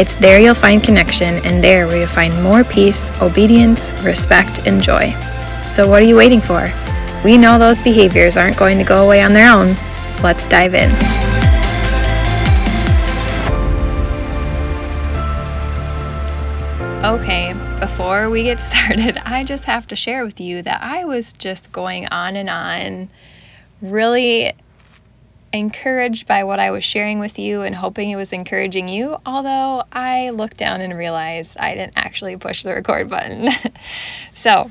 It's there you'll find connection, and there where you'll find more peace, obedience, respect, and joy. So, what are you waiting for? We know those behaviors aren't going to go away on their own. Let's dive in. Okay, before we get started, I just have to share with you that I was just going on and on, really encouraged by what I was sharing with you and hoping it was encouraging you, although I looked down and realized I didn't actually push the record button. so,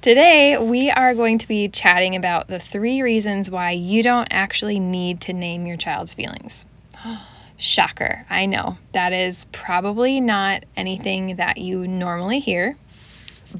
today we are going to be chatting about the three reasons why you don't actually need to name your child's feelings. Shocker, I know. That is probably not anything that you normally hear,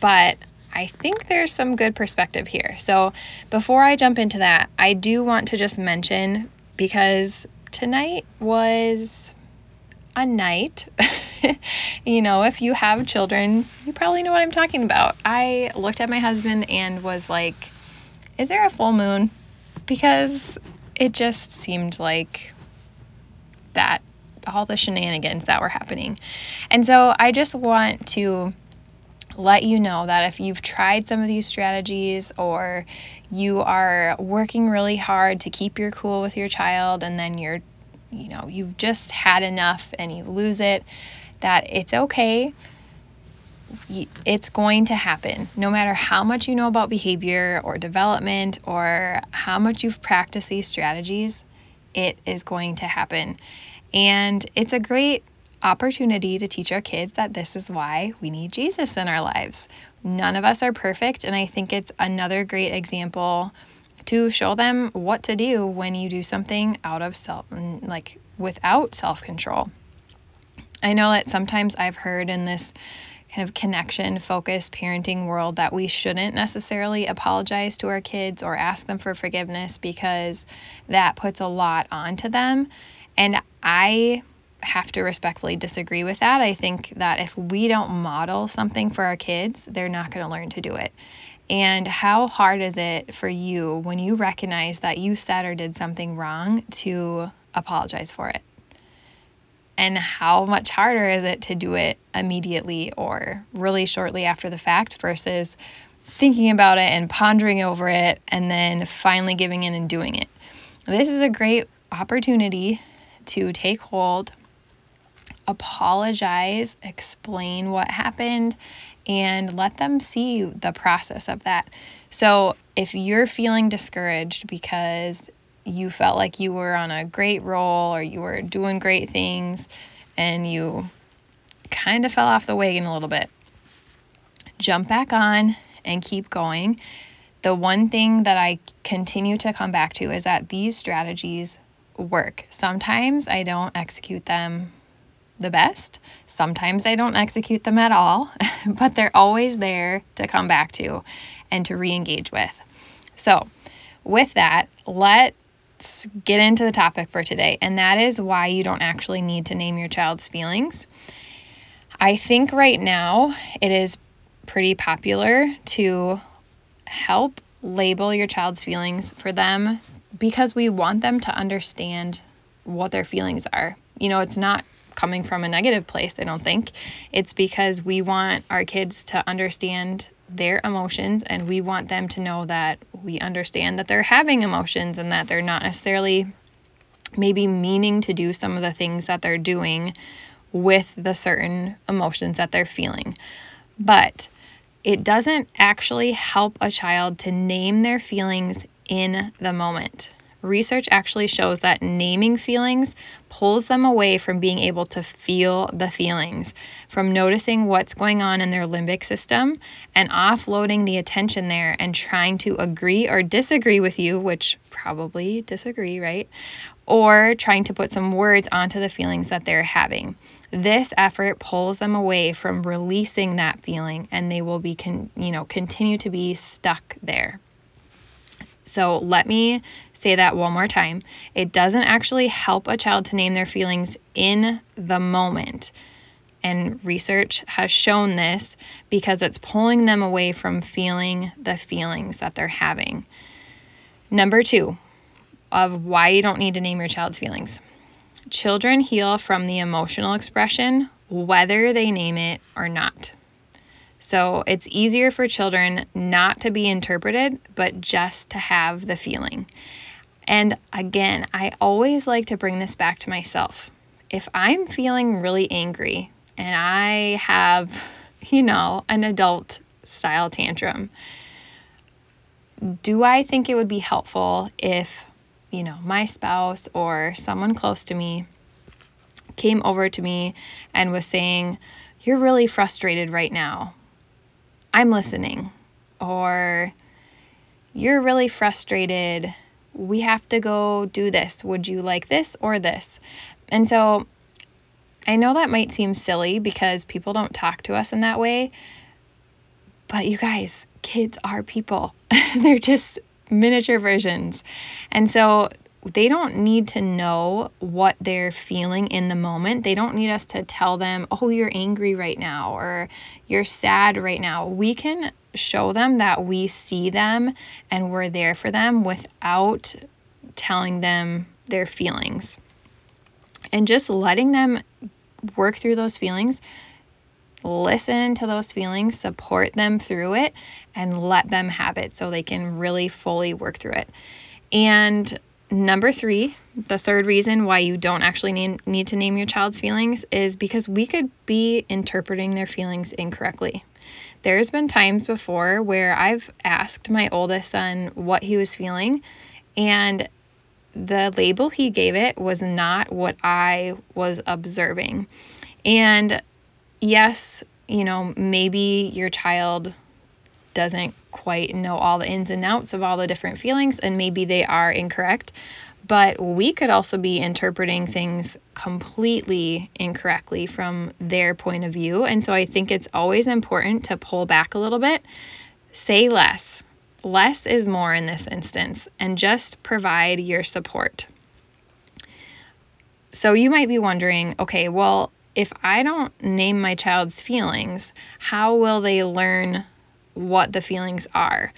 but I think there's some good perspective here. So, before I jump into that, I do want to just mention because tonight was a night. you know, if you have children, you probably know what I'm talking about. I looked at my husband and was like, Is there a full moon? Because it just seemed like that, all the shenanigans that were happening. And so I just want to let you know that if you've tried some of these strategies or you are working really hard to keep your cool with your child and then you're you know you've just had enough and you lose it that it's okay. It's going to happen. No matter how much you know about behavior or development or how much you've practiced these strategies it is going to happen. And it's a great opportunity to teach our kids that this is why we need Jesus in our lives. None of us are perfect, and I think it's another great example to show them what to do when you do something out of self, like without self control. I know that sometimes I've heard in this kind of connection focused parenting world that we shouldn't necessarily apologize to our kids or ask them for forgiveness because that puts a lot onto them. And I have to respectfully disagree with that. I think that if we don't model something for our kids, they're not going to learn to do it. And how hard is it for you when you recognize that you said or did something wrong to apologize for it? And how much harder is it to do it immediately or really shortly after the fact versus thinking about it and pondering over it and then finally giving in and doing it? This is a great opportunity to take hold apologize, explain what happened, and let them see the process of that. So, if you're feeling discouraged because you felt like you were on a great roll or you were doing great things and you kind of fell off the wagon a little bit, jump back on and keep going. The one thing that I continue to come back to is that these strategies work. Sometimes I don't execute them the best. Sometimes I don't execute them at all, but they're always there to come back to and to re engage with. So, with that, let's get into the topic for today, and that is why you don't actually need to name your child's feelings. I think right now it is pretty popular to help label your child's feelings for them because we want them to understand what their feelings are. You know, it's not coming from a negative place, I don't think. It's because we want our kids to understand their emotions and we want them to know that we understand that they're having emotions and that they're not necessarily maybe meaning to do some of the things that they're doing with the certain emotions that they're feeling. But it doesn't actually help a child to name their feelings in the moment. Research actually shows that naming feelings pulls them away from being able to feel the feelings, from noticing what's going on in their limbic system and offloading the attention there and trying to agree or disagree with you, which probably disagree, right? or trying to put some words onto the feelings that they're having. This effort pulls them away from releasing that feeling and they will be con- you know continue to be stuck there. So let me say that one more time. It doesn't actually help a child to name their feelings in the moment. And research has shown this because it's pulling them away from feeling the feelings that they're having. Number two, of why you don't need to name your child's feelings. Children heal from the emotional expression whether they name it or not. So it's easier for children not to be interpreted, but just to have the feeling. And again, I always like to bring this back to myself. If I'm feeling really angry and I have, you know, an adult style tantrum, do I think it would be helpful if, you know, my spouse or someone close to me came over to me and was saying, You're really frustrated right now. I'm listening. Or you're really frustrated. We have to go do this. Would you like this or this? And so I know that might seem silly because people don't talk to us in that way. But you guys, kids are people. They're just miniature versions. And so they don't need to know what they're feeling in the moment. They don't need us to tell them, oh, you're angry right now or you're sad right now. We can show them that we see them and we're there for them without telling them their feelings. And just letting them work through those feelings, listen to those feelings, support them through it, and let them have it so they can really fully work through it. And Number three, the third reason why you don't actually need, need to name your child's feelings is because we could be interpreting their feelings incorrectly. There's been times before where I've asked my oldest son what he was feeling, and the label he gave it was not what I was observing. And yes, you know, maybe your child doesn't quite know all the ins and outs of all the different feelings, and maybe they are incorrect. But we could also be interpreting things completely incorrectly from their point of view. And so I think it's always important to pull back a little bit, say less. Less is more in this instance, and just provide your support. So you might be wondering okay, well, if I don't name my child's feelings, how will they learn what the feelings are.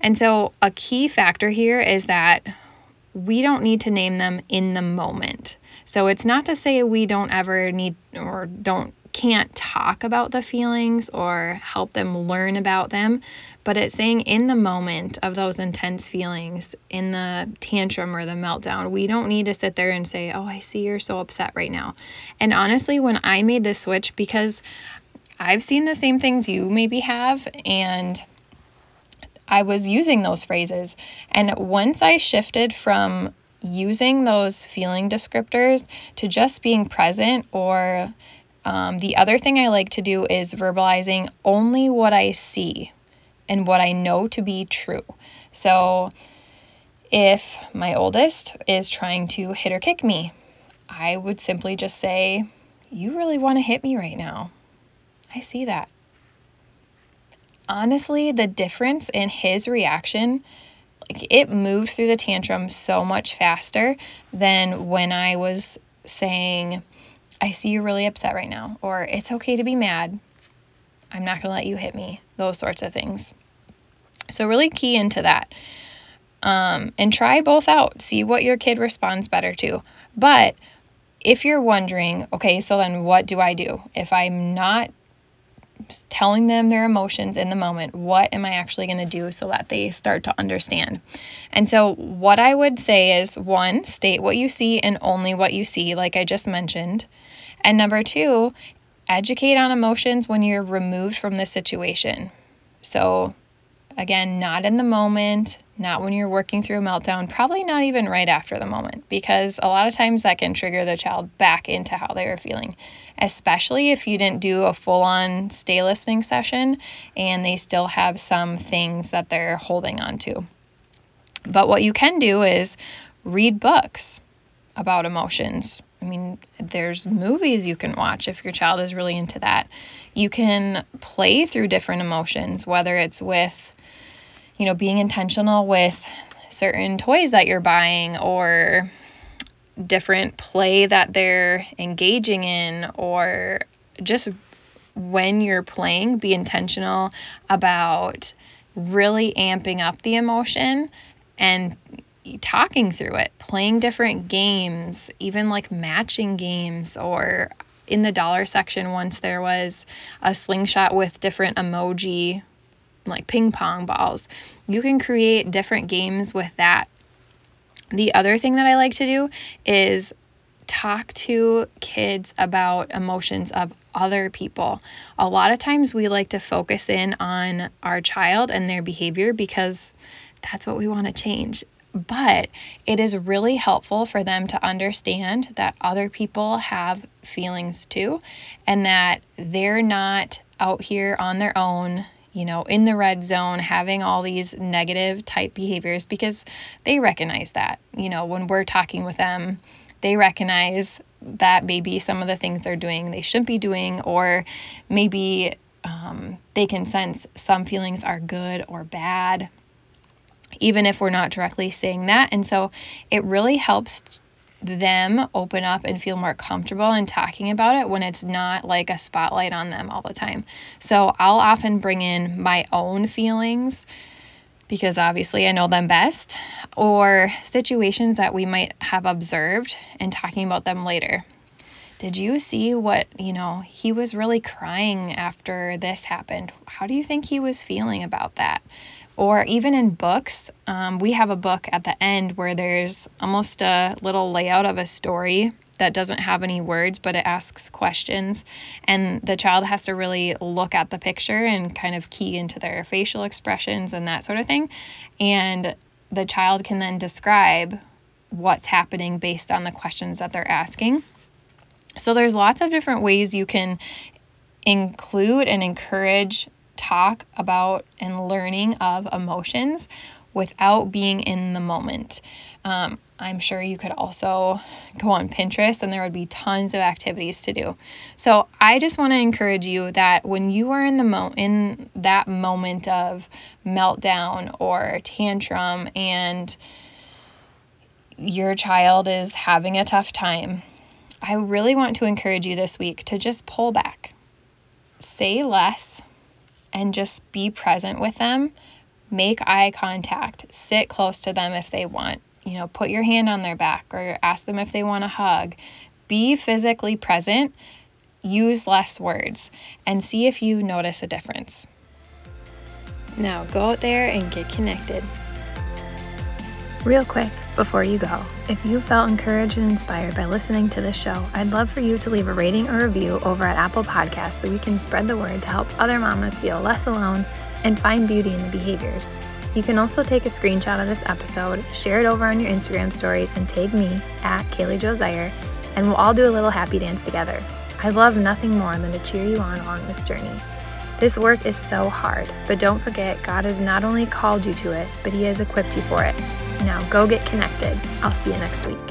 And so, a key factor here is that we don't need to name them in the moment. So, it's not to say we don't ever need or don't can't talk about the feelings or help them learn about them, but it's saying in the moment of those intense feelings, in the tantrum or the meltdown, we don't need to sit there and say, Oh, I see you're so upset right now. And honestly, when I made this switch, because I've seen the same things you maybe have, and I was using those phrases. And once I shifted from using those feeling descriptors to just being present, or um, the other thing I like to do is verbalizing only what I see and what I know to be true. So if my oldest is trying to hit or kick me, I would simply just say, You really want to hit me right now. I see that. Honestly, the difference in his reaction, like it moved through the tantrum so much faster than when I was saying, I see you're really upset right now, or it's okay to be mad. I'm not going to let you hit me. Those sorts of things. So, really key into that. Um, and try both out. See what your kid responds better to. But if you're wondering, okay, so then what do I do? If I'm not telling them their emotions in the moment. What am I actually going to do so that they start to understand? And so, what I would say is one, state what you see and only what you see, like I just mentioned. And number two, educate on emotions when you're removed from the situation. So, again, not in the moment, not when you're working through a meltdown, probably not even right after the moment, because a lot of times that can trigger the child back into how they were feeling, especially if you didn't do a full on Staylistening session and they still have some things that they're holding on to. But what you can do is read books. about emotions. I mean, there's movies you can watch if your child is really into that. You can play through different emotions, whether it's with, you know, being intentional with certain toys that you're buying or different play that they're engaging in or just when you're playing, be intentional about really amping up the emotion and talking through it, playing different games, even like matching games or in the dollar section once there was a slingshot with different emoji like ping pong balls. You can create different games with that. The other thing that I like to do is talk to kids about emotions of other people. A lot of times we like to focus in on our child and their behavior because that's what we want to change. But it is really helpful for them to understand that other people have feelings too and that they're not out here on their own you know, in the red zone, having all these negative type behaviors because they recognize that. You know, when we're talking with them, they recognize that maybe some of the things they're doing they shouldn't be doing, or maybe um, they can sense some feelings are good or bad, even if we're not directly saying that. And so it really helps them open up and feel more comfortable in talking about it when it's not like a spotlight on them all the time. So I'll often bring in my own feelings because obviously I know them best, or situations that we might have observed and talking about them later. Did you see what, you know, he was really crying after this happened? How do you think he was feeling about that? Or even in books, um, we have a book at the end where there's almost a little layout of a story that doesn't have any words, but it asks questions. And the child has to really look at the picture and kind of key into their facial expressions and that sort of thing. And the child can then describe what's happening based on the questions that they're asking. So there's lots of different ways you can include and encourage talk about and learning of emotions without being in the moment. Um, I'm sure you could also go on Pinterest and there would be tons of activities to do. So I just want to encourage you that when you are in the mo- in that moment of meltdown or tantrum and your child is having a tough time, I really want to encourage you this week to just pull back. Say less and just be present with them. Make eye contact. Sit close to them if they want you know, put your hand on their back or ask them if they want a hug. Be physically present, use less words, and see if you notice a difference. Now go out there and get connected. Real quick, before you go, if you felt encouraged and inspired by listening to this show, I'd love for you to leave a rating or review over at Apple Podcasts so we can spread the word to help other mamas feel less alone and find beauty in the behaviors you can also take a screenshot of this episode, share it over on your Instagram stories, and tag me at Kaili Jo Zeiher, and we'll all do a little happy dance together. I love nothing more than to cheer you on along this journey. This work is so hard, but don't forget God has not only called you to it, but He has equipped you for it. Now go get connected. I'll see you next week.